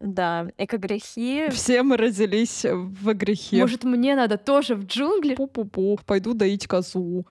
Да, эко-грехи. Все мы родились в грехе. Может, мне надо тоже в джунгли? Пу-пу-пу, пойду доить козу.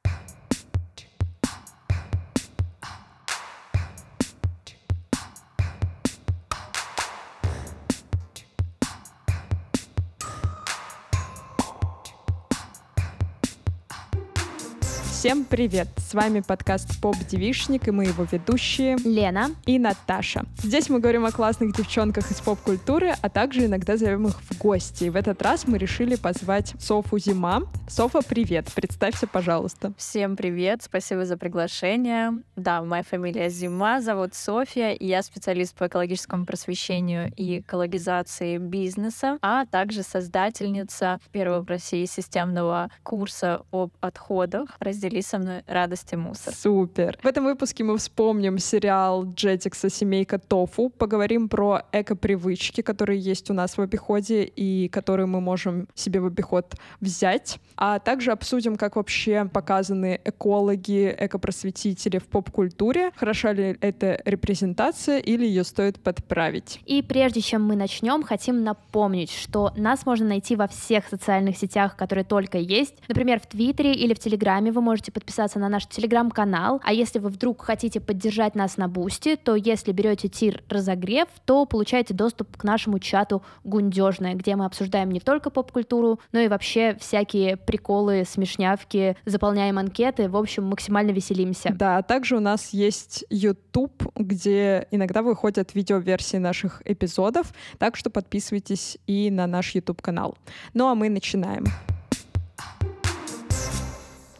Всем привет! С вами подкаст «Поп Девишник» и мы его ведущие Лена и Наташа. Здесь мы говорим о классных девчонках из поп-культуры, а также иногда зовем их в гости. И в этот раз мы решили позвать Софу Зима. Софа, привет! Представься, пожалуйста. Всем привет! Спасибо за приглашение. Да, моя фамилия Зима, зовут Софья, и я специалист по экологическому просвещению и экологизации бизнеса, а также создательница первого в России системного курса об отходах, разделения делись со мной радости мусор. Супер. В этом выпуске мы вспомним сериал Джетикса «Семейка Тофу», поговорим про эко-привычки, которые есть у нас в обиходе и которые мы можем себе в обиход взять, а также обсудим, как вообще показаны экологи, экопросветители в поп-культуре, хороша ли это репрезентация или ее стоит подправить. И прежде чем мы начнем, хотим напомнить, что нас можно найти во всех социальных сетях, которые только есть. Например, в Твиттере или в Телеграме вы можете можете подписаться на наш телеграм-канал. А если вы вдруг хотите поддержать нас на Бусти, то если берете tier разогрев, то получаете доступ к нашему чату Гундежное, где мы обсуждаем не только поп-культуру, но и вообще всякие приколы, смешнявки, заполняем анкеты, в общем, максимально веселимся. Да, а также у нас есть YouTube, где иногда выходят видеоверсии наших эпизодов, так что подписывайтесь и на наш YouTube-канал. Ну а мы начинаем.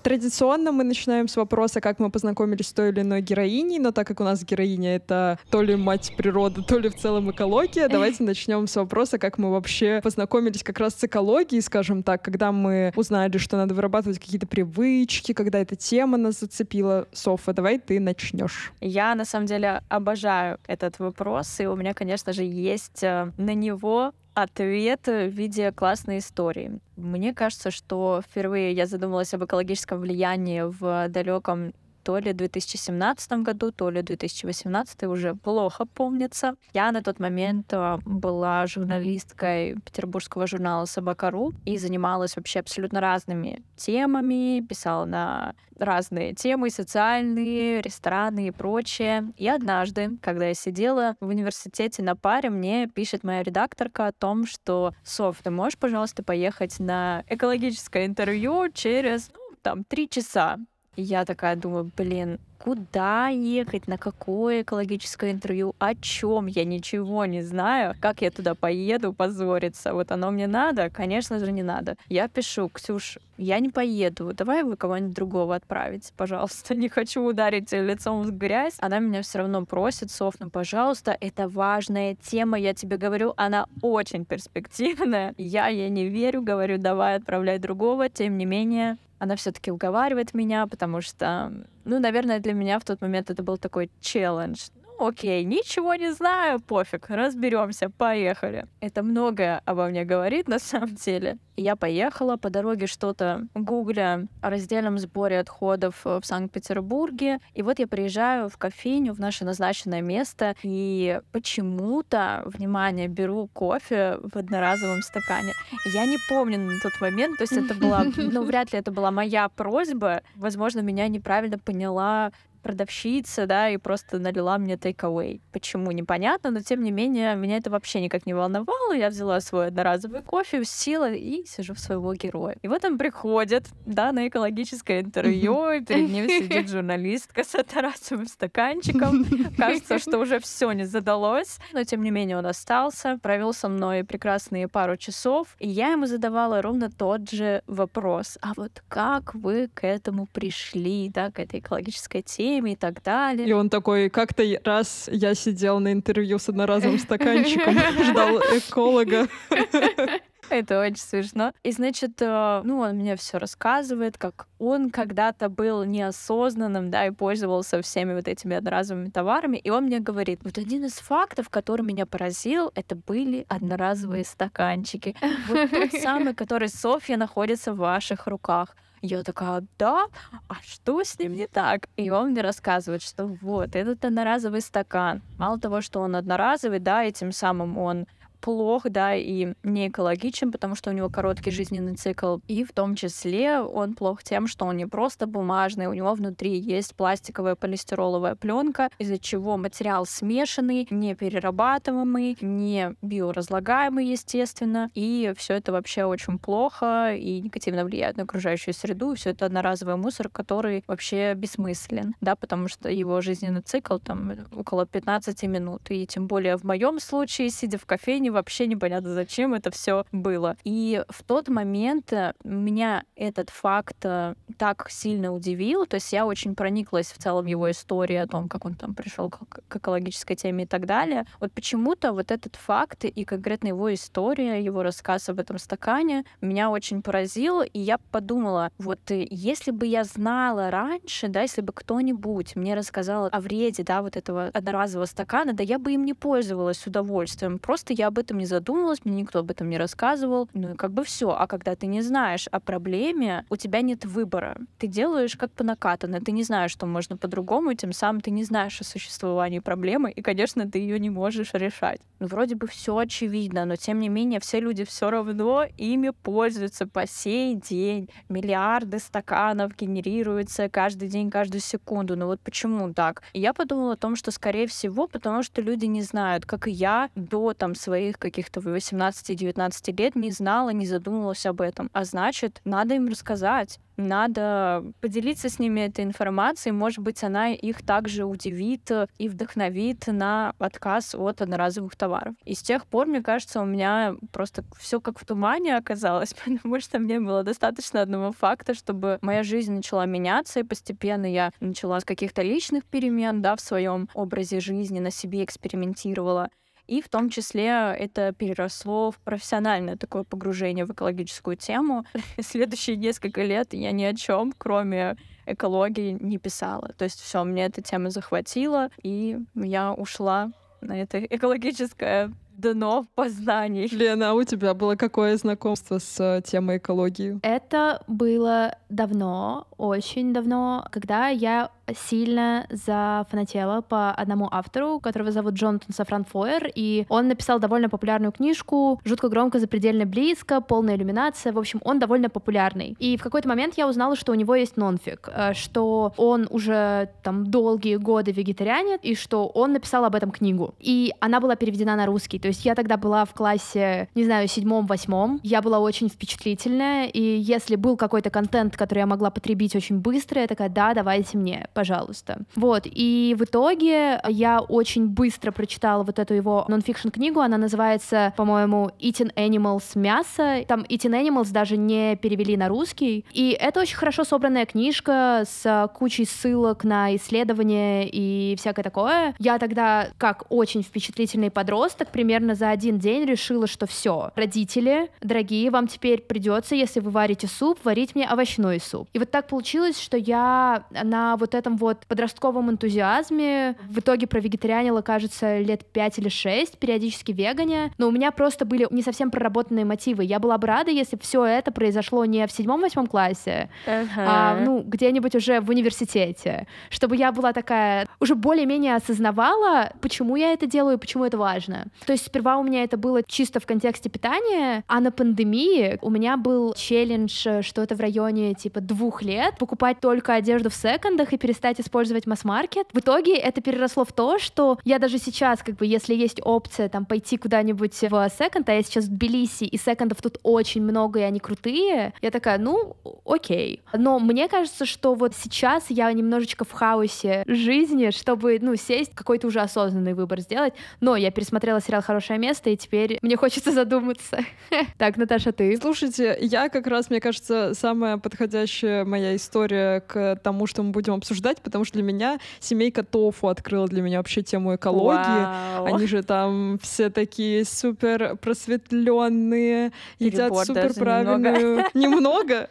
Традиционно мы начинаем с вопроса, как мы познакомились с той или иной героиней, но так как у нас героиня — это то ли мать природы, то ли в целом экология, давайте начнем с вопроса, как мы вообще познакомились как раз с экологией, скажем так, когда мы узнали, что надо вырабатывать какие-то привычки, когда эта тема нас зацепила. Софа, давай ты начнешь. Я, на самом деле, обожаю этот вопрос, и у меня, конечно же, есть э, на него ответ в виде классной истории. Мне кажется, что впервые я задумалась об экологическом влиянии в далеком то ли 2017 году, то ли 2018, уже плохо помнится. Я на тот момент а, была журналисткой петербургского журнала «Собакару» и занималась вообще абсолютно разными темами, писала на разные темы, социальные, рестораны и прочее. И однажды, когда я сидела в университете на паре, мне пишет моя редакторка о том, что «Соф, ты можешь, пожалуйста, поехать на экологическое интервью через ну, там три часа. Я такая думаю, блин, куда ехать, на какое экологическое интервью, о чем я ничего не знаю, как я туда поеду, позориться. Вот оно мне надо? Конечно же, не надо. Я пишу, Ксюш, я не поеду, давай вы кого-нибудь другого отправите, пожалуйста. Не хочу ударить лицом в грязь. Она меня все равно просит, Софна, пожалуйста, это важная тема, я тебе говорю, она очень перспективная. Я ей не верю, говорю, давай отправляй другого. Тем не менее, она все-таки уговаривает меня, потому что, ну, наверное, для меня в тот момент это был такой челлендж окей, ничего не знаю, пофиг, разберемся, поехали. Это многое обо мне говорит на самом деле. Я поехала по дороге что-то гугля о раздельном сборе отходов в Санкт-Петербурге. И вот я приезжаю в кофейню в наше назначенное место и почему-то, внимание, беру кофе в одноразовом стакане. Я не помню на тот момент, то есть это была, ну, вряд ли это была моя просьба. Возможно, меня неправильно поняла продавщица, да, и просто налила мне take-away. Почему, непонятно, но тем не менее, меня это вообще никак не волновало. Я взяла свой одноразовый кофе, села и сижу в своего героя. И вот он приходит, да, на экологическое интервью, и перед ним сидит журналистка с одноразовым стаканчиком. Кажется, что уже все не задалось, но тем не менее он остался, провел со мной прекрасные пару часов, и я ему задавала ровно тот же вопрос. А вот как вы к этому пришли, да, к этой экологической теме? Теме и так далее. И он такой, как-то раз я сидел на интервью с одноразовым стаканчиком, ждал эколога. Это очень смешно. И, значит, э, ну, он мне все рассказывает, как он когда-то был неосознанным, да, и пользовался всеми вот этими одноразовыми товарами. И он мне говорит, вот один из фактов, который меня поразил, это были одноразовые стаканчики. Вот тот самый, который, Софья, находится в ваших руках. Я такая, да? А что с ним не так? И он мне рассказывает, что вот, этот одноразовый стакан. Мало того, что он одноразовый, да, и тем самым он плох, да, и не экологичен, потому что у него короткий жизненный цикл. И в том числе он плох тем, что он не просто бумажный, у него внутри есть пластиковая полистироловая пленка, из-за чего материал смешанный, не перерабатываемый, не биоразлагаемый, естественно. И все это вообще очень плохо и негативно влияет на окружающую среду. Все это одноразовый мусор, который вообще бессмыслен, да, потому что его жизненный цикл там около 15 минут. И тем более в моем случае, сидя в кофейне, вообще непонятно, зачем это все было. И в тот момент э, меня этот факт э, так сильно удивил, то есть я очень прониклась в целом его историей о том, как он там пришел к, к экологической теме и так далее. Вот почему-то вот этот факт и конкретно его история, его рассказ об этом стакане меня очень поразил, и я подумала, вот э, если бы я знала раньше, да, если бы кто-нибудь мне рассказал о вреде, да, вот этого одноразового стакана, да я бы им не пользовалась с удовольствием. Просто я об этом не задумывалась, мне никто об этом не рассказывал. Ну и как бы все. А когда ты не знаешь о проблеме, у тебя нет выбора. Ты делаешь как по накатанной. Ты не знаешь, что можно по-другому, и тем самым ты не знаешь о существовании проблемы, и, конечно, ты ее не можешь решать. Ну, вроде бы все очевидно, но тем не менее все люди все равно ими пользуются по сей день. Миллиарды стаканов генерируются каждый день, каждую секунду. Ну вот почему так? И я подумала о том, что, скорее всего, потому что люди не знают, как и я до там своих каких-то 18-19 лет не знала, не задумывалась об этом. А значит, надо им рассказать надо поделиться с ними этой информацией. Может быть, она их также удивит и вдохновит на отказ от одноразовых товаров. И с тех пор, мне кажется, у меня просто все как в тумане оказалось, потому что мне было достаточно одного факта, чтобы моя жизнь начала меняться, и постепенно я начала с каких-то личных перемен да, в своем образе жизни, на себе экспериментировала. И в том числе это переросло в профессиональное такое погружение в экологическую тему. Следующие несколько лет я ни о чем, кроме экологии, не писала. То есть все, мне эта тема захватила, и я ушла на это экологическое дно познаний. Лена, а у тебя было какое знакомство с темой экологии? Это было давно, очень давно, когда я сильно зафанатела по одному автору, которого зовут Джонатан Сафран Фойер, и он написал довольно популярную книжку, жутко громко, запредельно близко, полная иллюминация, в общем, он довольно популярный. И в какой-то момент я узнала, что у него есть нонфик, э, что он уже там долгие годы вегетарианец, и что он написал об этом книгу. И она была переведена на русский, то есть я тогда была в классе, не знаю, седьмом-восьмом, я была очень впечатлительная, и если был какой-то контент, который я могла потребить очень быстро, я такая, да, давайте мне, пожалуйста. Вот, и в итоге я очень быстро прочитала вот эту его нонфикшн книгу, она называется, по-моему, Eating Animals мясо, там Eating Animals даже не перевели на русский, и это очень хорошо собранная книжка с кучей ссылок на исследования и всякое такое. Я тогда, как очень впечатлительный подросток, примерно за один день решила, что все, родители, дорогие, вам теперь придется, если вы варите суп, варить мне овощной суп. И вот так получилось, что я на вот этом этом вот подростковом энтузиазме в итоге про вегетарианила, кажется, лет 5 или 6, периодически вегане, но у меня просто были не совсем проработанные мотивы. Я была бы рада, если все это произошло не в седьмом-восьмом классе, uh-huh. а ну где-нибудь уже в университете, чтобы я была такая, уже более-менее осознавала, почему я это делаю и почему это важно. То есть сперва у меня это было чисто в контексте питания, а на пандемии у меня был челлендж э, что-то в районе типа двух лет, покупать только одежду в секондах и перестать перестать использовать масс-маркет. В итоге это переросло в то, что я даже сейчас, как бы, если есть опция там пойти куда-нибудь в секонд, а я сейчас в Тбилиси, и секондов тут очень много, и они крутые, я такая, ну, окей. Но мне кажется, что вот сейчас я немножечко в хаосе жизни, чтобы, ну, сесть, какой-то уже осознанный выбор сделать. Но я пересмотрела сериал «Хорошее место», и теперь мне хочется задуматься. Так, Наташа, ты? Слушайте, я как раз, мне кажется, самая подходящая моя история к тому, что мы будем обсуждать, обсуждать, потому что для меня семейка Тофу открыла для меня вообще тему экологии. Вау. Они же там все такие супер просветленные, едят супер правильную. Немного.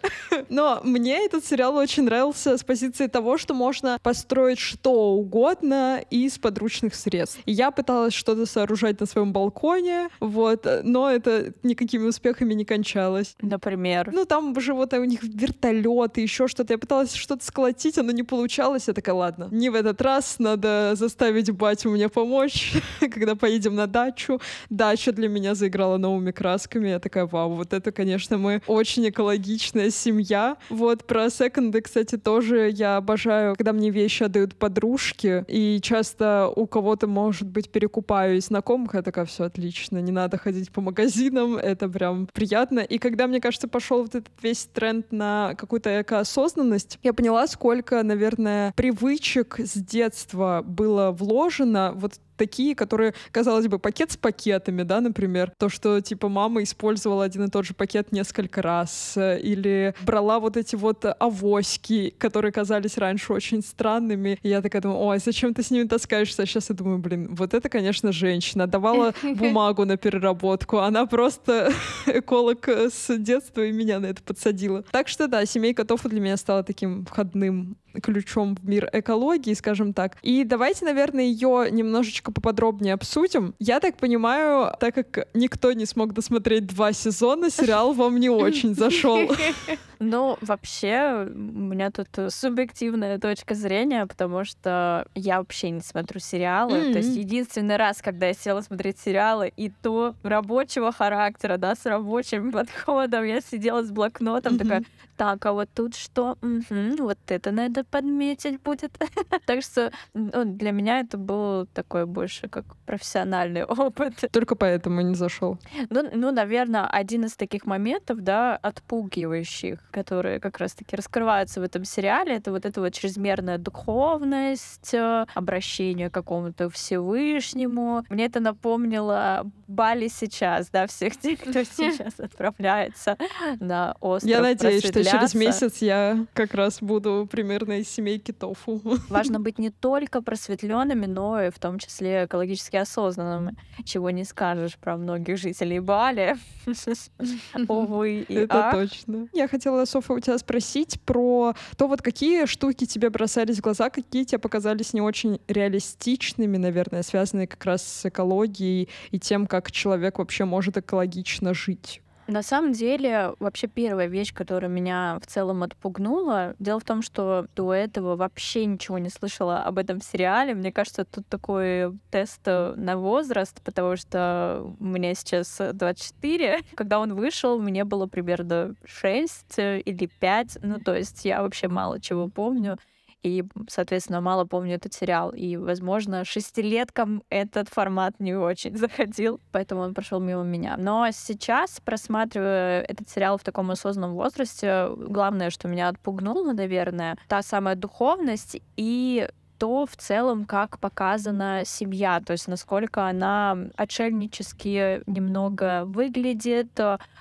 Но мне этот сериал очень нравился с позиции того, что можно построить что угодно из подручных средств. Я пыталась что-то сооружать на своем балконе, вот, но это никакими успехами не кончалось. Например? Ну, там же вот у них вертолеты, еще что что-то. Я пыталась что-то сколотить, оно не получалось. Я такая, ладно, не в этот раз, надо заставить батю мне помочь, когда поедем на дачу. Дача для меня заиграла новыми красками. Я такая, вау, вот это, конечно, мы очень экологичная семья. Вот про секонды, кстати, тоже я обожаю, когда мне вещи отдают подружки, и часто у кого-то, может быть, перекупаю и знакомых, я такая, все отлично, не надо ходить по магазинам, это прям приятно. И когда, мне кажется, пошел вот этот весь тренд на какую-то экоосознанность, я поняла, сколько, наверное, привычек с детства было вложено вот такие, которые, казалось бы, пакет с пакетами, да, например, то, что, типа, мама использовала один и тот же пакет несколько раз, э, или брала вот эти вот авоськи, которые казались раньше очень странными, и я такая думаю, ой, зачем ты с ними таскаешься? А сейчас я думаю, блин, вот это, конечно, женщина. Давала бумагу на переработку, она просто эколог с детства и меня на это подсадила. Так что, да, семейка Тофу для меня стала таким входным ключом в мир экологии, скажем так. И давайте, наверное, ее немножечко поподробнее обсудим. Я так понимаю, так как никто не смог досмотреть два сезона, сериал вам не очень зашел. Ну, вообще, у меня тут субъективная точка зрения, потому что я вообще не смотрю сериалы. Mm-hmm. То есть единственный раз, когда я села смотреть сериалы, и то рабочего характера, да, с рабочим подходом, я сидела с блокнотом, mm-hmm. такая, так, а вот тут что? Угу, вот это надо подметить будет. так что ну, для меня это был такой больше как профессиональный опыт. Только поэтому не зашел. Ну, ну, наверное, один из таких моментов, да, отпугивающих, которые как раз-таки раскрываются в этом сериале, это вот эта вот чрезмерная духовность, э, обращение к какому-то Всевышнему. Мне это напомнило Бали сейчас, да, всех тех, кто сейчас отправляется на остров Я надеюсь, что через месяц я как раз буду примерно из семейки тофу. Важно быть не только просветленными, но и в том числе экологически осознанными, чего не скажешь про многих жителей Бали. Увы и Это точно. Я хотела, Софа, у тебя спросить про то, вот какие штуки тебе бросались в глаза, какие тебе показались не очень реалистичными, наверное, связанные как раз с экологией и тем, как человек вообще может экологично жить. На самом деле, вообще первая вещь, которая меня в целом отпугнула, дело в том, что до этого вообще ничего не слышала об этом сериале. Мне кажется, тут такой тест э, на возраст, потому что меня сейчас 24. Когда он вышел, мне было примерно 6 э, или 5. Ну, то есть я вообще мало чего помню и, соответственно, мало помню этот сериал. И, возможно, шестилеткам этот формат не очень заходил, поэтому он прошел мимо меня. Но сейчас, просматривая этот сериал в таком осознанном возрасте, главное, что меня отпугнуло, наверное, та самая духовность и то в целом, как показана семья, то есть насколько она отшельнически немного выглядит,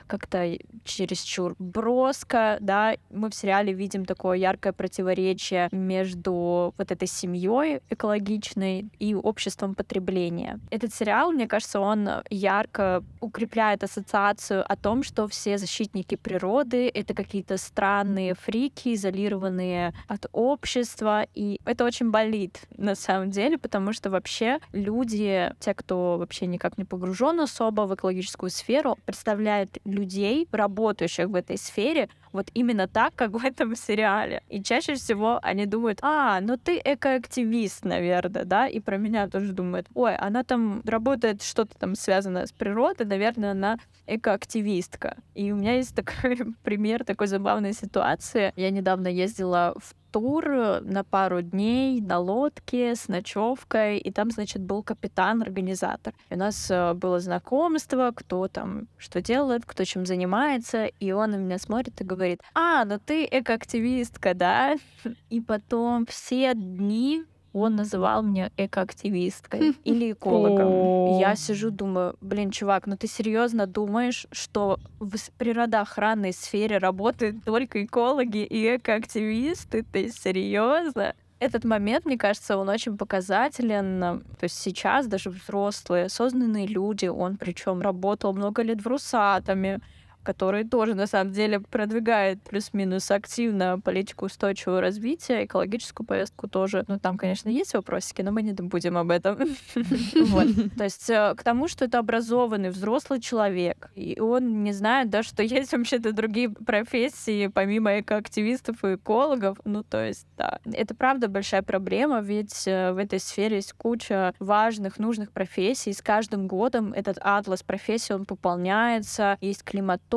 как-то чересчур броско, да, мы в сериале видим такое яркое противоречие между вот этой семьей экологичной и обществом потребления. Этот сериал, мне кажется, он ярко укрепляет ассоциацию о том, что все защитники природы — это какие-то странные фрики, изолированные от общества, и это очень болит на самом деле, потому что вообще люди, те, кто вообще никак не погружен особо в экологическую сферу, представляют людей, работающих в этой сфере, вот именно так, как в этом сериале. И чаще всего они думают, а, ну ты экоактивист, наверное, да, и про меня тоже думают, ой, она там работает что-то там связанное с природой, наверное, она экоактивистка. И у меня есть такой пример такой забавной ситуации. Я недавно ездила в тур на пару дней на лодке с ночевкой, и там, значит, был капитан-организатор. И у нас э, было знакомство, кто там что делает, кто чем занимается, и он на меня смотрит и говорит, а, ну ты экоактивистка, да? И потом все дни он называл меня экоактивисткой или экологом. Я сижу, думаю, блин, чувак, ну ты серьезно думаешь, что в природоохранной сфере работают только экологи и экоактивисты? Ты серьезно? Этот момент, мне кажется, он очень показателен. То есть сейчас даже взрослые, осознанные люди, он причем работал много лет в Русатоме, который тоже, на самом деле, продвигает плюс-минус активно политику устойчивого развития, экологическую повестку тоже. Ну, там, конечно, есть вопросики, но мы не будем об этом. То есть э, к тому, что это образованный взрослый человек, и он не знает, да, что есть вообще-то другие профессии, помимо экоактивистов и экологов. Ну, то есть, да, это правда большая проблема, ведь э, в этой сфере есть куча важных, нужных профессий. С каждым годом этот атлас профессий, он пополняется. Есть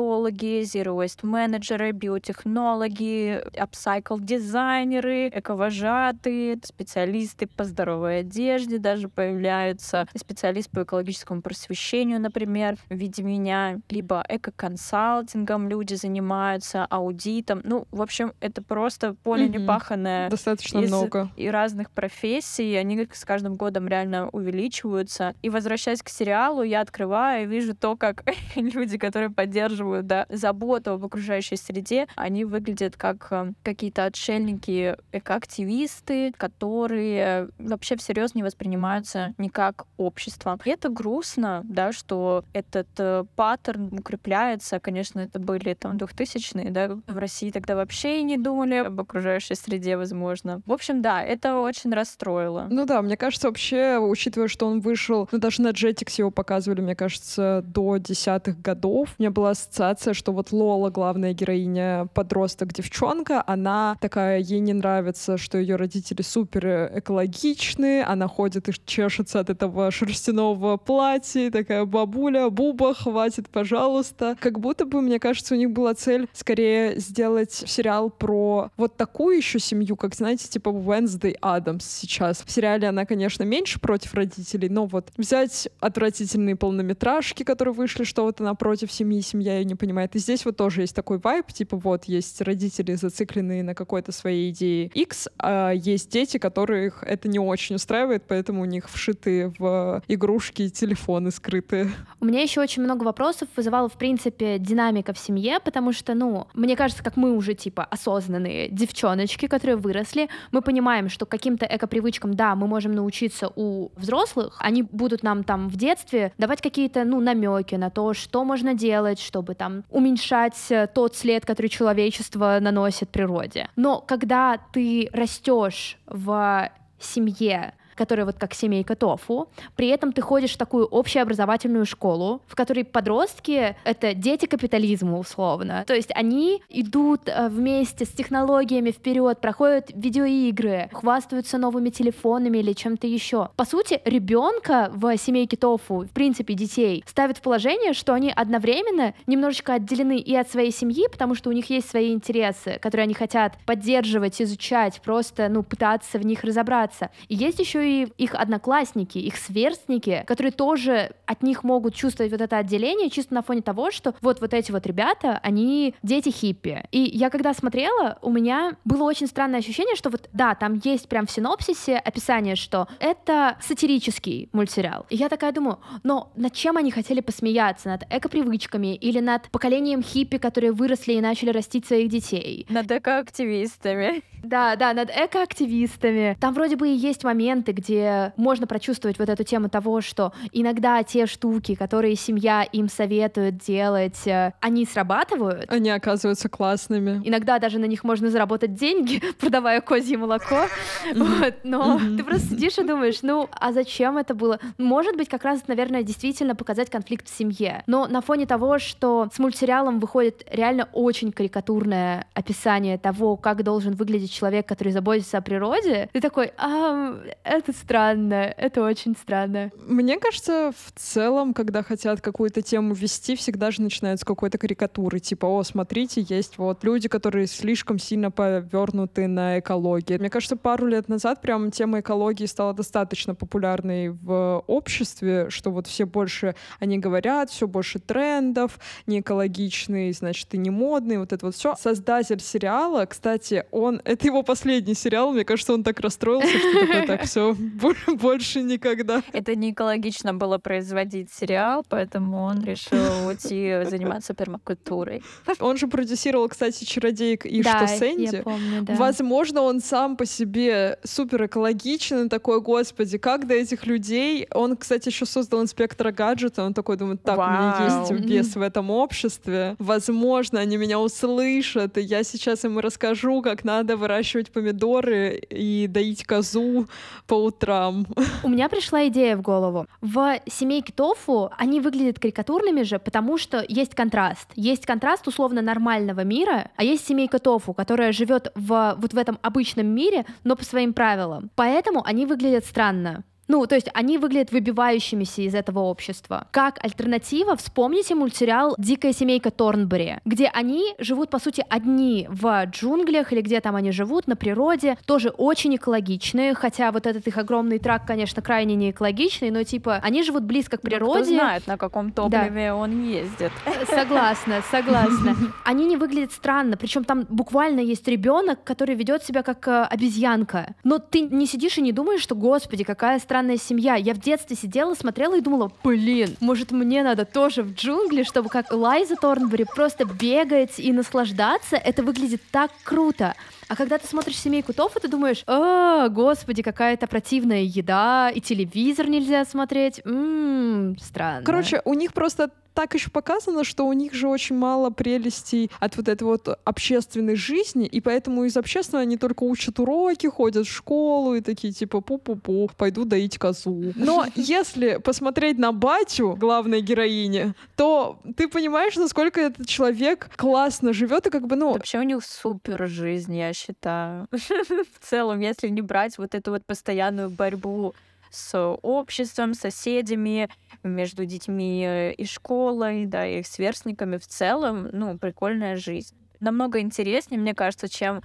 климатологи, zero waste менеджеры, биотехнологи, upcycle дизайнеры, эковожатые, специалисты по здоровой одежде даже появляются, специалист по экологическому просвещению, например, в виде меня, либо эко-консалтингом люди занимаются, аудитом. Ну, в общем, это просто поле mm-hmm. непаханное. Достаточно из, много. И разных профессий, они с каждым годом реально увеличиваются. И возвращаясь к сериалу, я открываю и вижу то, как люди, которые поддерживают да, заботу об окружающей среде, они выглядят как э, какие-то отшельники, экоактивисты, которые вообще всерьез не воспринимаются никак обществом. И это грустно, да, что этот э, паттерн укрепляется. Конечно, это были там 2000-е, да, в России тогда вообще и не думали об окружающей среде, возможно. В общем, да, это очень расстроило. Ну да, мне кажется, вообще, учитывая, что он вышел, ну даже на Jetix его показывали, мне кажется, до десятых годов, у меня была ассоциация, что вот Лола, главная героиня, подросток, девчонка, она такая, ей не нравится, что ее родители супер экологичны, она ходит и чешется от этого шерстяного платья, такая бабуля, буба, хватит, пожалуйста. Как будто бы, мне кажется, у них была цель скорее сделать сериал про вот такую еще семью, как, знаете, типа Wednesday Адамс сейчас. В сериале она, конечно, меньше против родителей, но вот взять отвратительные полнометражки, которые вышли, что вот она против семьи, семья ее не понимает. И здесь вот тоже есть такой вайб, типа вот есть родители, зацикленные на какой-то своей идее X, а есть дети, которых это не очень устраивает, поэтому у них вшиты в игрушки телефоны скрытые. У меня еще очень много вопросов вызывала, в принципе, динамика в семье, потому что, ну, мне кажется, как мы уже, типа, осознанные девчоночки, которые выросли, мы понимаем, что каким-то эко-привычкам, да, мы можем научиться у взрослых, они будут нам там в детстве давать какие-то, ну, намеки на то, что можно делать, чтобы там уменьшать э, тот след, который человечество наносит природе. Но когда ты растешь в семье, которая вот как семейка Тофу. При этом ты ходишь в такую общеобразовательную школу, в которой подростки — это дети капитализма условно. То есть они идут э, вместе с технологиями вперед, проходят видеоигры, хвастаются новыми телефонами или чем-то еще. По сути, ребенка в семейке Тофу, в принципе, детей, ставят в положение, что они одновременно немножечко отделены и от своей семьи, потому что у них есть свои интересы, которые они хотят поддерживать, изучать, просто, ну, пытаться в них разобраться. И есть еще и их одноклассники, их сверстники, которые тоже от них могут чувствовать вот это отделение чисто на фоне того, что вот вот эти вот ребята, они дети хиппи. И я когда смотрела, у меня было очень странное ощущение, что вот да, там есть прям в синопсисе описание, что это сатирический мультсериал. И я такая думаю, но над чем они хотели посмеяться? Над эко-привычками или над поколением хиппи, которые выросли и начали растить своих детей? Над эко-активистами. Да, да, над эко-активистами. Там вроде бы и есть моменты, где можно прочувствовать вот эту тему того, что иногда те штуки, которые семья им советует делать, э, они срабатывают. Они оказываются классными. Иногда даже на них можно заработать деньги, продавая козье молоко. Вот, но ты просто сидишь и думаешь, ну, а зачем это было? Может быть, как раз, наверное, действительно показать конфликт в семье. Но на фоне того, что с мультсериалом выходит реально очень карикатурное описание того, как должен выглядеть человек, который заботится о природе, ты такой, а, это странно, это очень странно. Мне кажется, в целом, когда хотят какую-то тему вести, всегда же начинают с какой-то карикатуры, типа, о, смотрите, есть вот люди, которые слишком сильно повернуты на экологии. Мне кажется, пару лет назад прям тема экологии стала достаточно популярной в обществе, что вот все больше они говорят, все больше трендов, не экологичный, значит, и не модный, вот это вот все. Создатель сериала, кстати, он, это его последний сериал, мне кажется, он так расстроился, что такой, так, все, все, больше никогда. Это не экологично было производить сериал, поэтому он решил уйти заниматься пермакультурой. Он же продюсировал, кстати, «Чародеек» и Да, «Что Сэнди». я помню, да. Возможно, он сам по себе супер экологичный, такой, господи, как до этих людей. Он, кстати, еще создал инспектора гаджета. Он такой думает, так, у меня Вау. есть вес в этом обществе. Возможно, они меня услышат, и я сейчас им расскажу, как надо выращивать помидоры и доить козу по утрам. У меня пришла идея в голову. В семейке Тофу они выглядят карикатурными же, потому что есть контраст. Есть контраст условно нормального мира, а есть семейка Тофу, которая живет в вот в этом обычном мире, но по своим правилам. Поэтому они выглядят странно. Ну, то есть они выглядят выбивающимися из этого общества. Как альтернатива, вспомните мультсериал «Дикая семейка Торнбери», где они живут, по сути, одни в джунглях или где там они живут, на природе, тоже очень экологичные, хотя вот этот их огромный трак, конечно, крайне не экологичный, но типа они живут близко к Ну, Кто природе. знает, на каком топливе он ездит. Согласна, согласна. Они не выглядят странно, причем там буквально есть ребенок, который ведет себя как э, обезьянка. Но ты не сидишь и не думаешь, что, господи, какая странная семья. Я в детстве сидела, смотрела и думала, блин, может мне надо тоже в джунгли, чтобы как Лайза Торнбери просто бегать и наслаждаться. Это выглядит так круто. А когда ты смотришь семейку Тофу, ты думаешь, о, господи, какая-то противная еда, и телевизор нельзя смотреть. Ммм, странно. Короче, у них просто так еще показано, что у них же очень мало прелестей от вот этой вот общественной жизни, и поэтому из общественной они только учат уроки, ходят в школу и такие типа пу-пу-пу, пойду доить козу. Но если посмотреть на батю главной героини, то ты понимаешь, насколько этот человек классно живет и как бы, ну, Вообще у них супер жизнь, я считаю. В целом, если не брать вот эту вот постоянную борьбу с обществом, соседями, между детьми э, и школой, да, и их сверстниками в целом, ну, прикольная жизнь. Намного интереснее, мне кажется, чем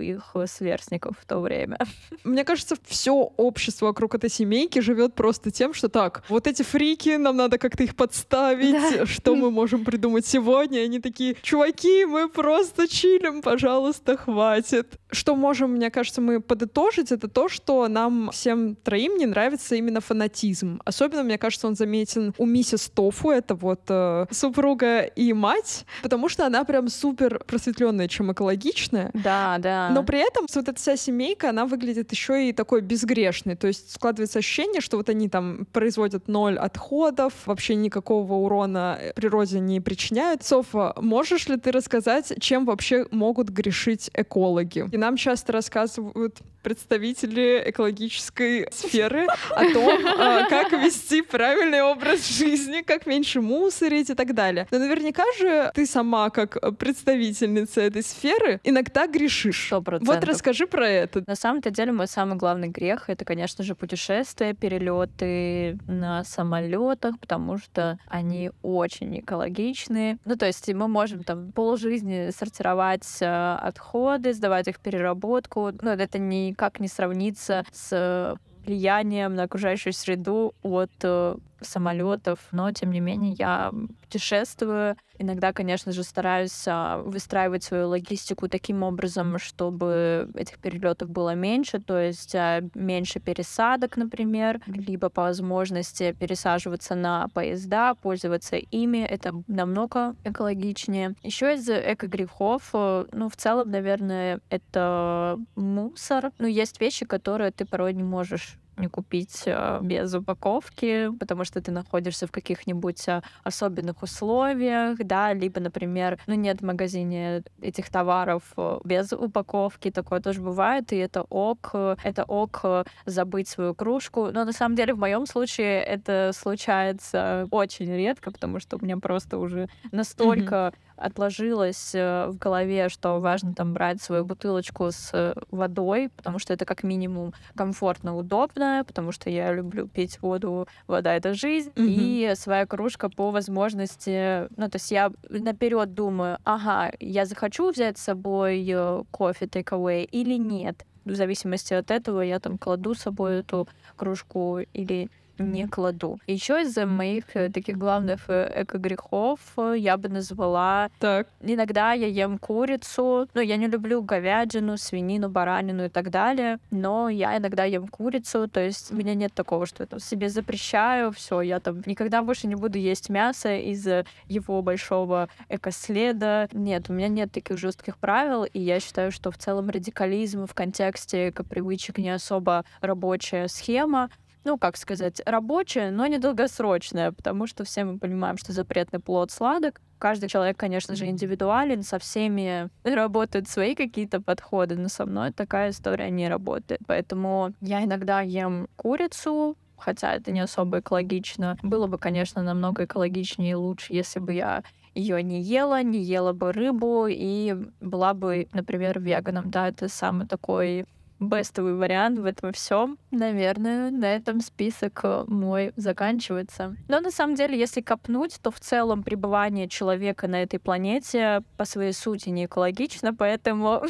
их сверстников в то время. Мне кажется, все общество вокруг этой семейки живет просто тем, что так, вот эти фрики, нам надо как-то их подставить, Да. что мы можем придумать сегодня. И Они такие, чуваки, мы просто чилим, пожалуйста, хватит. Что можем, мне кажется, мы подытожить, это то, что нам всем троим не нравится именно фанатизм. Особенно, мне кажется, он заметен у миссис Тофу, это вот э, супруга и мать, потому что она прям супер просветленная, чем экологичная. Да, да. Но при этом вот эта вся семейка, она выглядит еще и такой безгрешной. То есть складывается ощущение, что вот они там производят ноль отходов, вообще никакого урона природе не причиняют. Софа, можешь ли ты рассказать, чем вообще могут грешить экологи? И нам часто рассказывают представители экологической сферы о том, а, как вести правильный образ жизни, как меньше мусорить и так далее. Но наверняка же ты сама, как представительница этой сферы, иногда грешишь. Сто Вот процентов. расскажи про это. На самом-то деле мой самый главный грех это, конечно же, путешествия, перелеты на самолетах, потому что они очень экологичные. Ну, то есть мы можем там полжизни сортировать э, отходы, сдавать их в переработку. Но это никак не сравнится с влиянием на окружающую среду от э, самолетов, но тем не менее я путешествую. Иногда, конечно же, стараюсь а, выстраивать свою логистику таким образом, чтобы этих перелетов было меньше, то есть а, меньше пересадок, например, либо по возможности пересаживаться на поезда, пользоваться ими. Это намного экологичнее. Еще из эко-грехов, э, ну, в целом, наверное, это мусор. Ну, есть вещи, которые ты порой не можешь не купить э, без упаковки, потому что ты находишься в каких-нибудь э, особенных условиях, да, либо, например, ну нет в магазине этих товаров э, без упаковки, такое тоже бывает, и это ок, это ок забыть свою кружку, но на самом деле в моем случае это случается очень редко, потому что у меня просто уже настолько отложилось э, в голове, что важно там брать свою бутылочку с э, водой, потому что это как минимум комфортно, удобно, потому что я люблю пить воду, вода это жизнь, Мгм. и своя кружка по возможности, ну то есть я наперед думаю, ага, я захочу взять с собой э, кофе take away или нет. В зависимости от этого я там кладу с собой эту кружку или не кладу. Еще из моих э, таких главных э, эко-грехов э, я бы назвала... Так. Иногда я ем курицу, ну, я не люблю говядину, свинину, баранину и так далее, но я иногда ем курицу, то есть у меня нет такого, что я там себе запрещаю, все, я там никогда больше не буду есть мясо из-за его большого экоследа. Нет, у меня нет таких жестких правил, и я считаю, что в целом радикализм в контексте эко-привычек не особо рабочая схема, ну, как сказать, рабочая, но недолгосрочная, потому что все мы понимаем, что запретный плод сладок. Каждый человек, конечно же, индивидуален, со всеми работают свои какие-то подходы, но со мной такая история не работает. Поэтому я иногда ем курицу, хотя это не особо экологично. Было бы, конечно, намного экологичнее и лучше, если бы я ее не ела, не ела бы рыбу и была бы, например, веганом. Да, это самый такой бестовый вариант в этом всем. Наверное, на этом список э, мой заканчивается. Но на самом деле, если копнуть, то в целом пребывание человека на этой планете по своей сути не экологично, поэтому...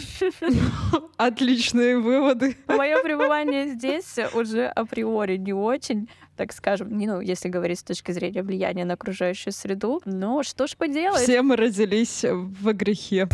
Отличные выводы. Мое пребывание здесь уже априори не очень так скажем, не, ну, если говорить с точки зрения влияния на окружающую среду. Но что ж поделать? Все мы родились в грехе.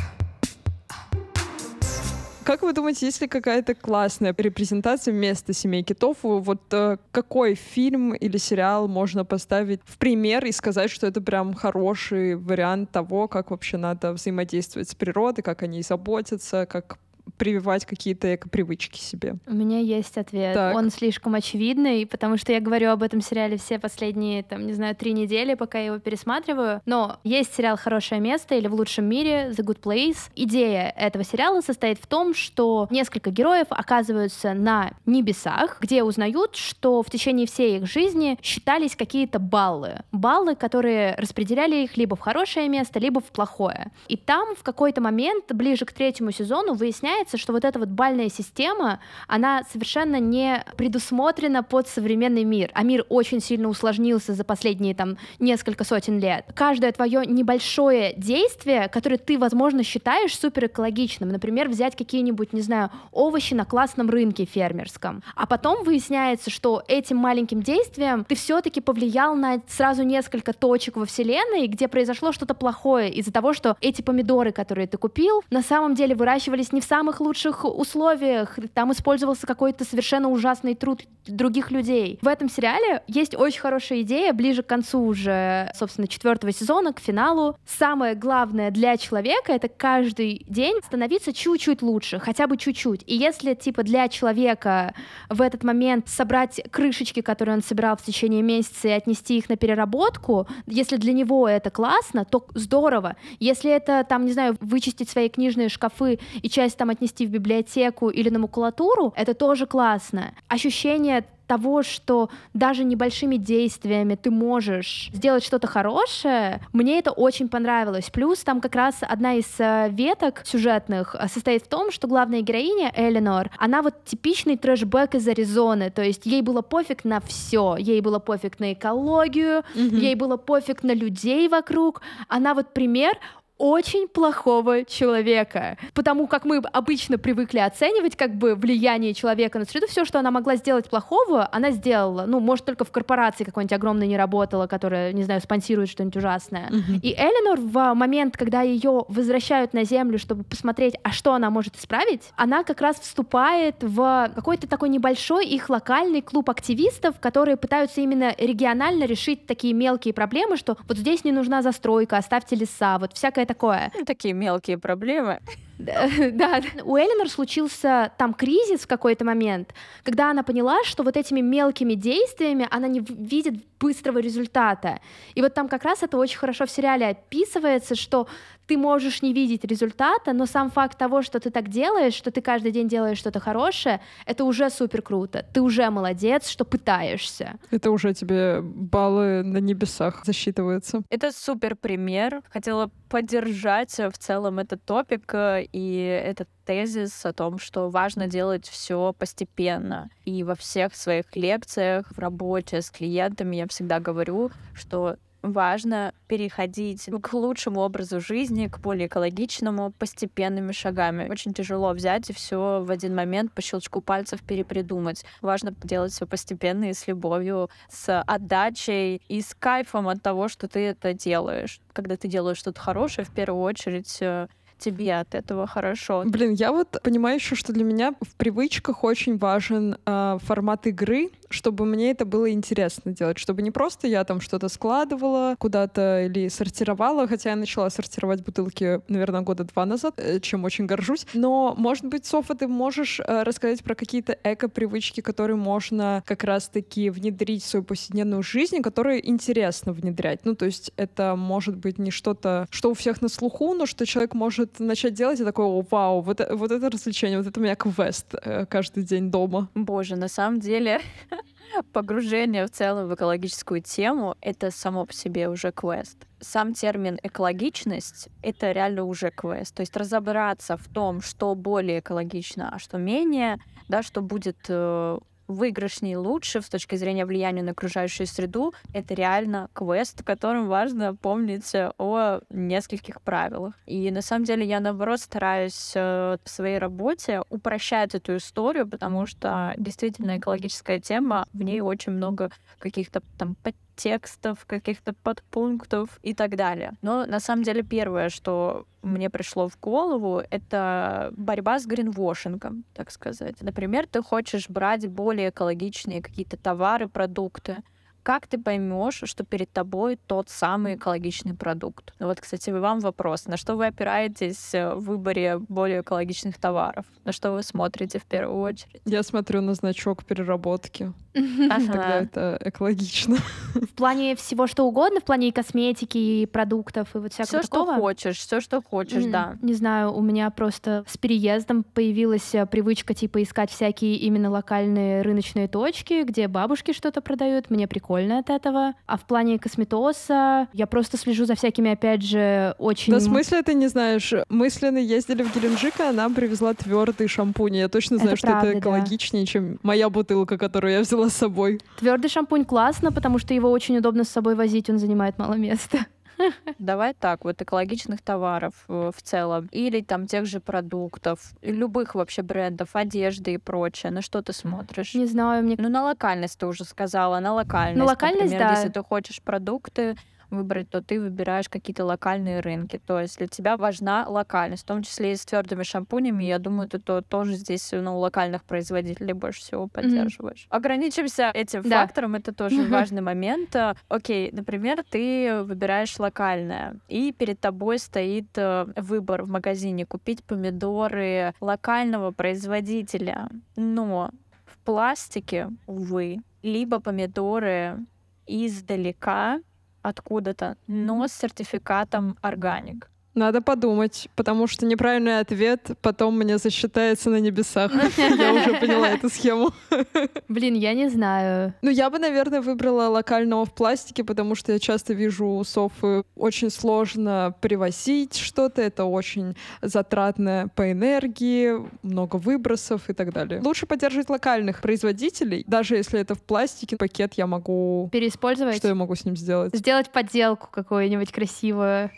Как вы думаете, есть ли какая-то классная репрезентация вместо семейки Тофу? Вот э, какой фильм или сериал можно поставить в пример и сказать, что это прям хороший вариант того, как вообще надо взаимодействовать с природой, как они заботятся, как прививать какие-то эко-привычки себе? У меня есть ответ. Так. Он слишком очевидный, потому что я говорю об этом сериале все последние, там, не знаю, три недели, пока я его пересматриваю. Но есть сериал «Хорошее место» или «В лучшем мире» «The Good Place». Идея этого сериала состоит в том, что несколько героев оказываются на небесах, где узнают, что в течение всей их жизни считались какие-то баллы. Баллы, которые распределяли их либо в хорошее место, либо в плохое. И там в какой-то момент, ближе к третьему сезону, выясняется, выясняется, что вот эта вот бальная система, она совершенно не предусмотрена под современный мир, а мир очень сильно усложнился за последние там несколько сотен лет. Каждое твое небольшое действие, которое ты, возможно, считаешь супер экологичным, например, взять какие-нибудь, не знаю, овощи на классном рынке фермерском, а потом выясняется, что этим маленьким действием ты все-таки повлиял на сразу несколько точек во вселенной, где произошло что-то плохое из-за того, что эти помидоры, которые ты купил, на самом деле выращивались не в самых лучших условиях, там использовался какой-то совершенно ужасный труд других людей. В этом сериале есть очень хорошая идея, ближе к концу уже, собственно, четвертого сезона, к финалу. Самое главное для человека — это каждый день становиться чуть-чуть лучше, хотя бы чуть-чуть. И если, типа, для человека в этот момент собрать крышечки, которые он собирал в течение месяца, и отнести их на переработку, если для него это классно, то здорово. Если это, там, не знаю, вычистить свои книжные шкафы и часть там отнести в библиотеку или на макулатуру, это тоже классно. Ощущение того, что даже небольшими действиями ты можешь сделать что-то хорошее, мне это очень понравилось. Плюс там как раз одна из э, веток сюжетных э, состоит в том, что главная героиня Эленор, она вот типичный трэшбэк из Аризоны, то есть ей было пофиг на все, ей было пофиг на экологию, mm-hmm. ей было пофиг на людей вокруг, она вот пример очень плохого человека. Потому как мы обычно привыкли оценивать как бы влияние человека на среду, все, что она могла сделать плохого, она сделала. Ну, может, только в корпорации какой-нибудь огромной не работала, которая, не знаю, спонсирует что-нибудь ужасное. Mm-hmm. И Эленор в момент, когда ее возвращают на Землю, чтобы посмотреть, а что она может исправить, она как раз вступает в какой-то такой небольшой их локальный клуб активистов, которые пытаются именно регионально решить такие мелкие проблемы, что вот здесь не нужна застройка, оставьте леса, вот всякая такое. Такие мелкие проблемы. Да, у Эленор случился там кризис в какой-то момент, когда она поняла, что вот этими мелкими действиями она не видит быстрого результата. И вот там как раз это очень хорошо в сериале описывается, что ты можешь не видеть результата, но сам факт того, что ты так делаешь, что ты каждый день делаешь что-то хорошее, это уже супер круто. Ты уже молодец, что пытаешься. Это уже тебе баллы на небесах засчитываются. Это супер пример. Хотела поддержать в целом этот топик э, и этот тезис о том, что важно делать все постепенно. И во всех своих лекциях, в работе с клиентами я всегда говорю, что важно переходить к лучшему образу жизни, к более экологичному, постепенными шагами. Очень тяжело взять и все в один момент по щелчку пальцев перепридумать. Важно делать все постепенно и с любовью, с отдачей и с кайфом от того, что ты это делаешь. Когда ты делаешь что-то хорошее, в первую очередь э, тебе от этого хорошо. Блин, я вот понимаю еще, что для меня в привычках очень важен э, формат игры, чтобы мне это было интересно делать, чтобы не просто я там что-то складывала куда-то или сортировала, хотя я начала сортировать бутылки, наверное, года два назад, э, чем очень горжусь. Но, может быть, Софа, ты можешь э, рассказать про какие-то эко-привычки, которые можно как раз-таки внедрить в свою повседневную жизнь, которые интересно внедрять. Ну, то есть это может быть не что-то, что у всех на слуху, но что человек может начать делать и такой, о, вау, вот, вот это развлечение, вот это у меня квест э, каждый день дома. Боже, на самом деле погружение в целом в экологическую тему — это само по себе уже квест. Сам термин «экологичность» — это реально уже квест. То есть разобраться в том, что более экологично, а что менее, да, что будет э, выигрышнее лучше с точки зрения влияния на окружающую среду, это реально квест, в котором важно помнить о нескольких правилах. И на самом деле я, наоборот, стараюсь э, в своей работе упрощать эту историю, потому что действительно экологическая тема, в ней очень много каких-то там текстов, каких-то подпунктов и так далее. Но на самом деле первое, что мне пришло в голову, это борьба с гринвошингом, так сказать. Например, ты хочешь брать более экологичные какие-то товары, продукты, как ты поймешь, что перед тобой тот самый экологичный продукт? Ну вот, кстати, вам вопрос. На что вы опираетесь в выборе более экологичных товаров? На что вы смотрите в первую очередь? Я смотрю на значок переработки. Тогда это экологично. В плане всего что угодно, в плане и косметики, и продуктов, и вот всякого Все, что хочешь, все, что хочешь, да. Не знаю, у меня просто с переездом появилась э, привычка типа искать всякие именно локальные рыночные точки, где бабушки что-то продают. Мне прикольно от этого. А в плане косметоса я просто слежу за всякими, опять же, очень... Да в смысле ты не знаешь? Мы с Леной ездили в Геленджик, и она привезла твердый шампунь. Я точно знаю, что это экологичнее, чем моя бутылка, которую я взяла взяла с собой. Твердый шампунь классно, потому что его очень удобно с собой возить, он занимает мало места. Давай так, вот экологичных товаров э, в целом, или там тех же продуктов, любых вообще брендов, одежды и прочее. На что ты смотришь? Не знаю, мне... Ну, на локальность ты уже сказала, на локальность. На локальность, Например, да. Если ты хочешь продукты, выбрать, то ты выбираешь какие-то локальные рынки. То есть для тебя важна локальность, в том числе и с твердыми шампунями. Я думаю, ты то, тоже здесь ну, локальных производителей больше всего поддерживаешь. Mm-hmm. Ограничимся этим да. фактором, это тоже важный момент. Окей, например, ты выбираешь локальное, и перед тобой стоит э, выбор в магазине купить помидоры локального производителя, но в пластике, увы, либо помидоры издалека откуда-то, но с сертификатом органик. Надо подумать, потому что неправильный ответ потом мне засчитается на небесах. Я уже поняла эту схему. Блин, я не знаю. Ну, я бы, наверное, выбрала локального в пластике, потому что я часто вижу у Софы очень сложно привозить что-то, это очень затратно по энергии, много выбросов и так далее. Лучше поддерживать локальных производителей, даже если это в пластике, пакет я могу... Переиспользовать? Что я могу с ним сделать? Сделать подделку какую-нибудь красивую.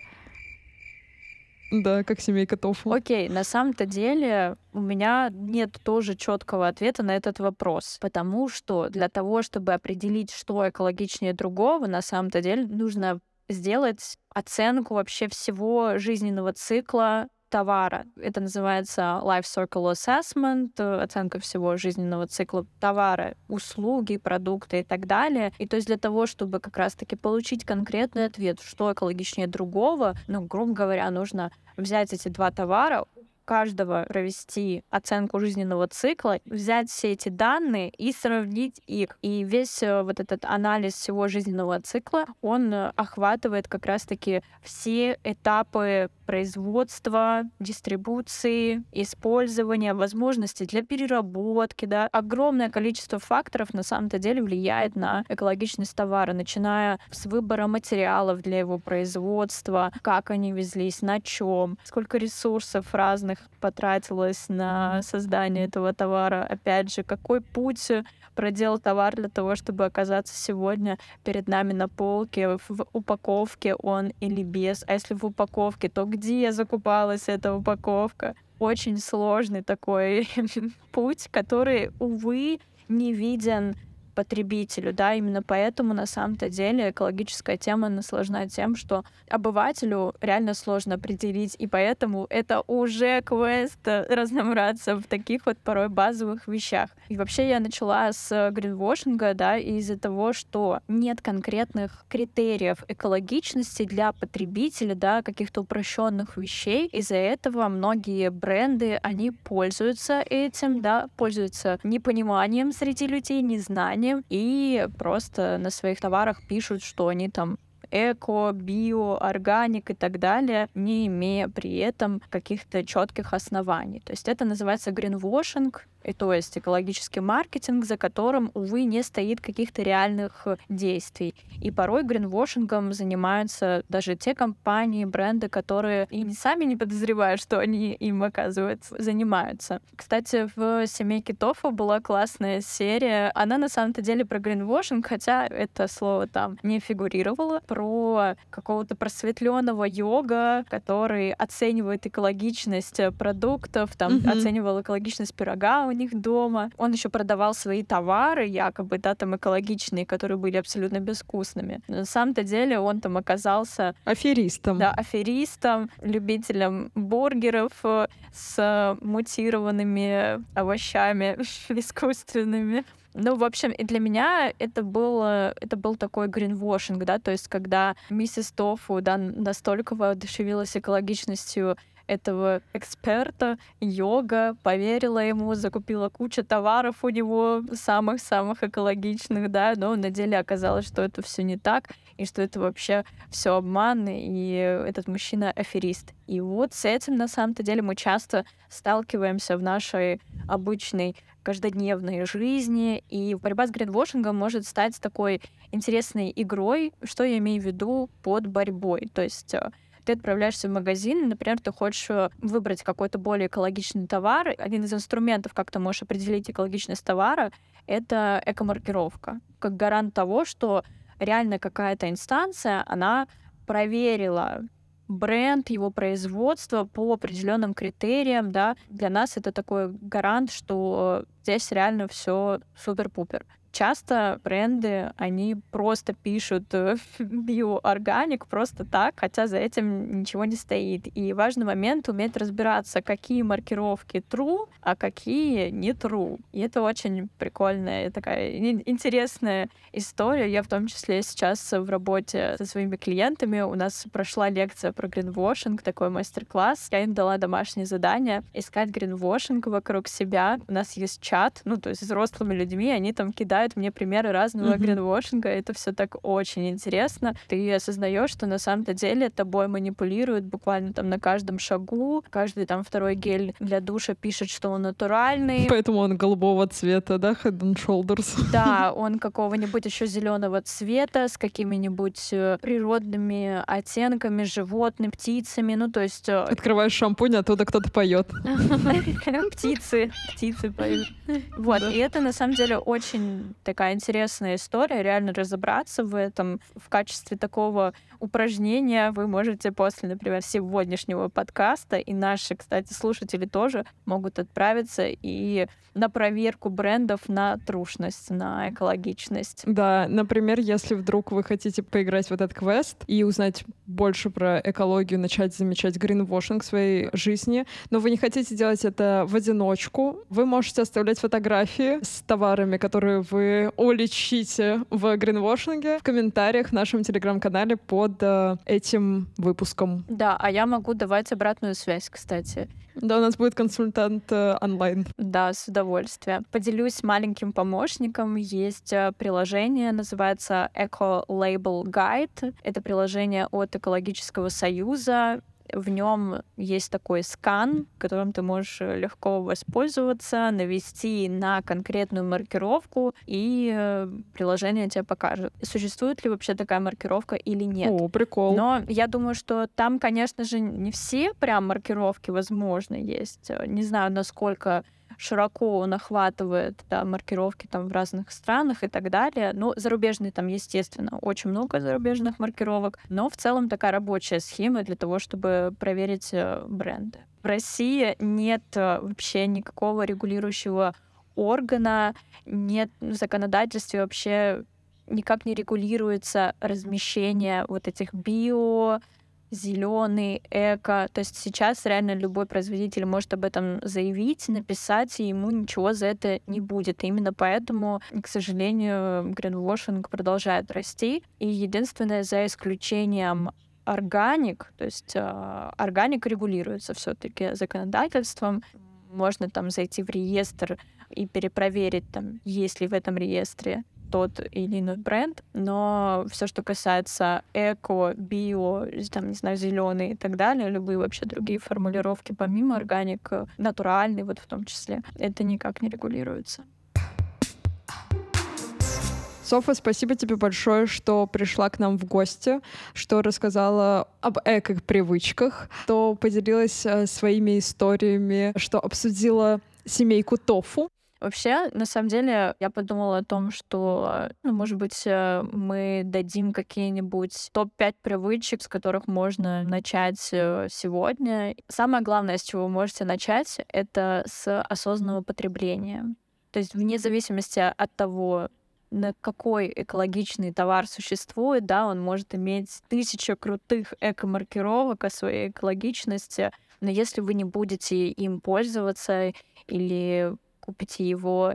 Да, как семейка тофу. Окей, на самом-то деле у меня нет тоже четкого ответа на этот вопрос, потому что для того, чтобы определить, что экологичнее другого, на самом-то деле нужно сделать оценку вообще всего жизненного цикла товара. Это называется Life Circle Assessment, э, оценка всего жизненного цикла товара, услуги, продукты и так далее. И то есть для того, чтобы как раз-таки получить конкретный ответ, что экологичнее другого, ну, грубо говоря, нужно взять эти два товара, каждого провести оценку жизненного цикла, взять все эти данные и сравнить их. И весь э, вот этот анализ всего жизненного цикла, он э, охватывает как раз-таки все этапы производства, дистрибуции, использования, возможностей для переработки, да. Огромное количество факторов на самом-то деле влияет на экологичность товара, начиная с выбора материалов для его производства, как они везлись, на чем, сколько ресурсов разных данных потратилось на создание этого товара. Опять же, какой путь проделал товар для того, чтобы оказаться сегодня перед нами на полке, в упаковке он или без. А если в упаковке, то где закупалась эта упаковка? Очень сложный такой путь, который, увы, не виден потребителю, да, именно поэтому на самом-то деле экологическая тема она сложна тем, что обывателю реально сложно определить, и поэтому это уже квест разобраться в таких вот порой базовых вещах. И вообще я начала с гринвошинга, да, из-за того, что нет конкретных критериев экологичности для потребителя, да, каких-то упрощенных вещей. Из-за этого многие бренды, они пользуются этим, да, пользуются непониманием среди людей, незнанием, названием и просто на своих товарах пишут, что они там эко, био, органик и так далее, не имея при этом каких-то четких оснований. То есть это называется гринвошинг, и то есть экологический маркетинг, за которым, увы, не стоит каких-то реальных э, действий. И порой гринвошингом занимаются даже те компании, бренды, которые и сами не подозревают, что они им, оказывается, занимаются. Кстати, в «Семейке Тофу» была классная серия. Она на самом-то деле про гринвошинг, хотя это слово там не фигурировало, про какого-то просветленного йога, который оценивает экологичность э, продуктов, там mm-hmm. оценивал экологичность пирога них дома. Он еще продавал свои товары, якобы, да, там экологичные, которые были абсолютно безвкусными. Но на самом-то деле он там оказался... Аферистом. Да, аферистом, любителем бургеров э, с мутированными овощами искусственными. Ну, в общем, и для меня это был, это был такой гринвошинг, да, то есть когда миссис Тофу, да, настолько воодушевилась экологичностью этого эксперта, йога, поверила ему, закупила кучу товаров у него, самых-самых экологичных, да, но на деле оказалось, что это все не так, и что это вообще все обман, и этот мужчина аферист. И вот с этим на самом-то деле мы часто сталкиваемся в нашей обычной каждодневной жизни, и борьба с гринвошингом может стать такой интересной игрой, что я имею в виду под борьбой. То есть э, ты отправляешься в магазин, например, ты хочешь э, выбрать какой-то более экологичный товар. Один из инструментов, как ты можешь определить экологичность товара, это экомаркировка, как гарант того, что реально какая-то инстанция, она проверила бренд, его производство по определенным критериям, да, для нас это такой гарант, что здесь реально все супер-пупер часто бренды, они просто пишут э, биоорганик просто так, хотя за этим ничего не стоит. И важный момент уметь разбираться, какие маркировки true, а какие не true. И это очень прикольная такая интересная история. Я в том числе сейчас в работе со своими клиентами. У нас прошла лекция про гринвошинг, такой мастер-класс. Я им дала домашнее задание искать гринвошинг вокруг себя. У нас есть чат, ну, то есть с взрослыми людьми, они там кидают кидают мне примеры разного mm-hmm. гринвошинга. Это все так очень интересно. Ты осознаешь, что на самом-то деле тобой манипулируют буквально там на каждом шагу. Каждый там второй гель для душа пишет, что он натуральный. Поэтому он голубого цвета, да, Head and Shoulders? Да, он какого-нибудь еще зеленого цвета с какими-нибудь э, природными оттенками, животными, птицами. Ну, то есть... Э, Открываешь шампунь, оттуда кто-то поет. Птицы, птицы поют. Вот, и это на самом деле очень такая интересная история, реально разобраться в этом в качестве такого упражнения вы можете после, например, сегодняшнего подкаста, и наши, кстати, слушатели тоже могут отправиться и на проверку брендов на трушность, на экологичность. Да, например, если вдруг вы хотите поиграть в этот квест и узнать больше про экологию, начать замечать гринвошинг своей жизни, но вы не хотите делать это в одиночку, вы можете оставлять фотографии с товарами, которые вы уличите в гринвошинге в комментариях в нашем телеграм-канале под под э, этим выпуском. Да, а я могу давать обратную связь, кстати. Да, у нас будет консультант э, онлайн. Да, с удовольствием. Поделюсь маленьким помощником. Есть э, приложение, называется Eco Label Guide. Это приложение от Экологического союза В нем есть такой скан, которым ты можешь легко воспользоваться, навести на конкретную маркировку, и э, приложение тебе покажет, существует ли вообще такая маркировка или нет. О, прикол. Но я думаю, что там, конечно же, не все прям маркировки возможно есть. Не знаю, насколько широко он охватывает да, маркировки там в разных странах и так далее. Ну, зарубежные там, естественно, очень много зарубежных маркировок, но в целом такая рабочая схема для того, чтобы проверить э, бренды. В России нет э, вообще никакого регулирующего органа, нет в законодательстве вообще никак не регулируется размещение вот этих био, зеленый, эко. То есть сейчас реально любой производитель может об этом заявить, написать, и ему ничего за это не будет. И именно поэтому, к сожалению, гринвошинг продолжает расти. И единственное, за исключением органик, то есть э, органик регулируется все-таки законодательством. Можно там зайти в реестр и перепроверить, там, есть ли в этом реестре тот или иной бренд, но все, что касается эко, био, там, не знаю, зеленый и так далее, любые вообще другие формулировки, помимо органик, натуральный вот в том числе, это никак не регулируется. Софа, спасибо тебе большое, что пришла к нам в гости, что рассказала об эко-привычках, что поделилась э, своими историями, что обсудила семейку Тофу. Вообще, на самом деле, я подумала о том, что, ну, может быть, э, мы дадим какие-нибудь топ-5 привычек, с которых можно начать э, сегодня. Самое главное, с чего вы можете начать, это с осознанного потребления. То есть вне зависимости от того, на какой экологичный товар существует, да, он может иметь тысячу крутых эко-маркировок о своей экологичности, но если вы не будете им пользоваться или купите его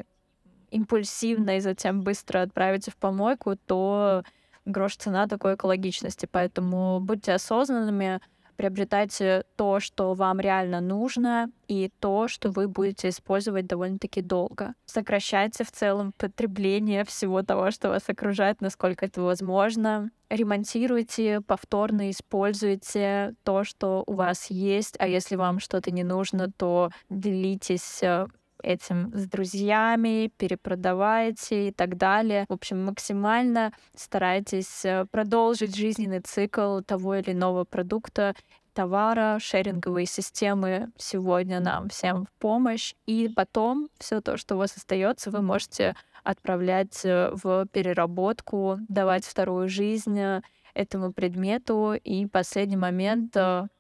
импульсивно и затем быстро отправите в помойку, то грош цена такой экологичности. Поэтому будьте осознанными, приобретайте то, что вам реально нужно, и то, что вы будете использовать довольно-таки долго. Сокращайте в целом потребление всего того, что вас окружает, насколько это возможно. Ремонтируйте, повторно используйте то, что у вас есть, а если вам что-то не нужно, то делитесь э, этим с друзьями, перепродавайте и так далее. В общем, максимально старайтесь э, продолжить жизненный цикл того или иного продукта, товара, шеринговые системы сегодня нам всем в помощь. И потом все то, что у вас остается, вы можете отправлять э, в переработку, давать вторую жизнь э, этому предмету. И последний момент,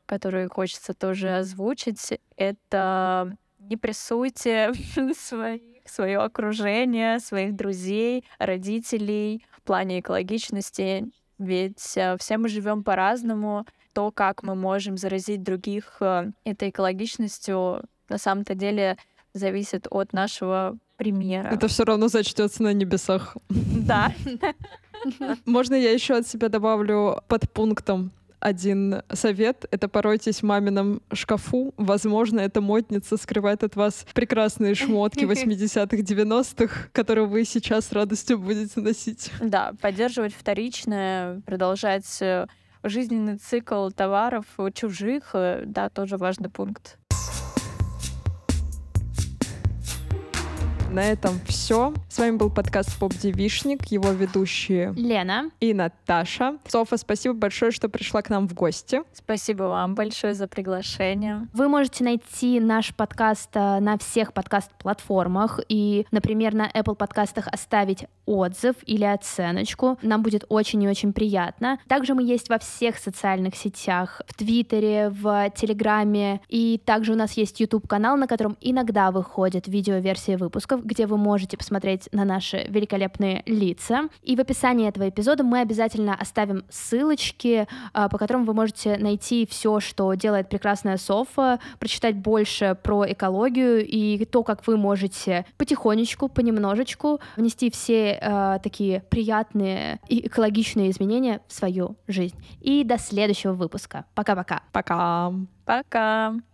который хочется тоже озвучить, это не прессуйте своих, свое окружение, своих друзей, родителей в плане экологичности, ведь э, все мы живем по-разному. То, как мы можем заразить других э, этой экологичностью, на самом-то деле зависит от нашего примера. Это все равно зачтется на небесах. Да. Можно я еще от себя добавлю под пунктом один совет — это поройтесь в мамином шкафу. Возможно, эта модница скрывает от вас прекрасные шмотки 80-х, 90-х, которые вы сейчас с радостью будете носить. Да, поддерживать вторичное, продолжать э, жизненный цикл товаров чужих, э, да, тоже важный пункт. На этом все. С вами был подкаст Поп Девишник, его ведущие Лена и Наташа. Софа, спасибо большое, что пришла к нам в гости. Спасибо вам большое за приглашение. Вы можете найти наш подкаст э, на всех подкаст-платформах и, например, на Apple подкастах оставить отзыв или оценочку. Нам будет очень и очень приятно. Также мы есть во всех социальных сетях, в Твиттере, в Телеграме, и также у нас есть YouTube-канал, на котором иногда выходят видеоверсии выпусков, где вы можете посмотреть на наши великолепные лица. И в описании этого эпизода мы обязательно оставим ссылочки, а, по которым вы можете найти все, что делает прекрасная Софа, прочитать больше про экологию и то, как вы можете потихонечку, понемножечку внести все э, такие приятные и экологичные изменения в свою жизнь. И до следующего выпуска. Пока-пока. Пока. Пока.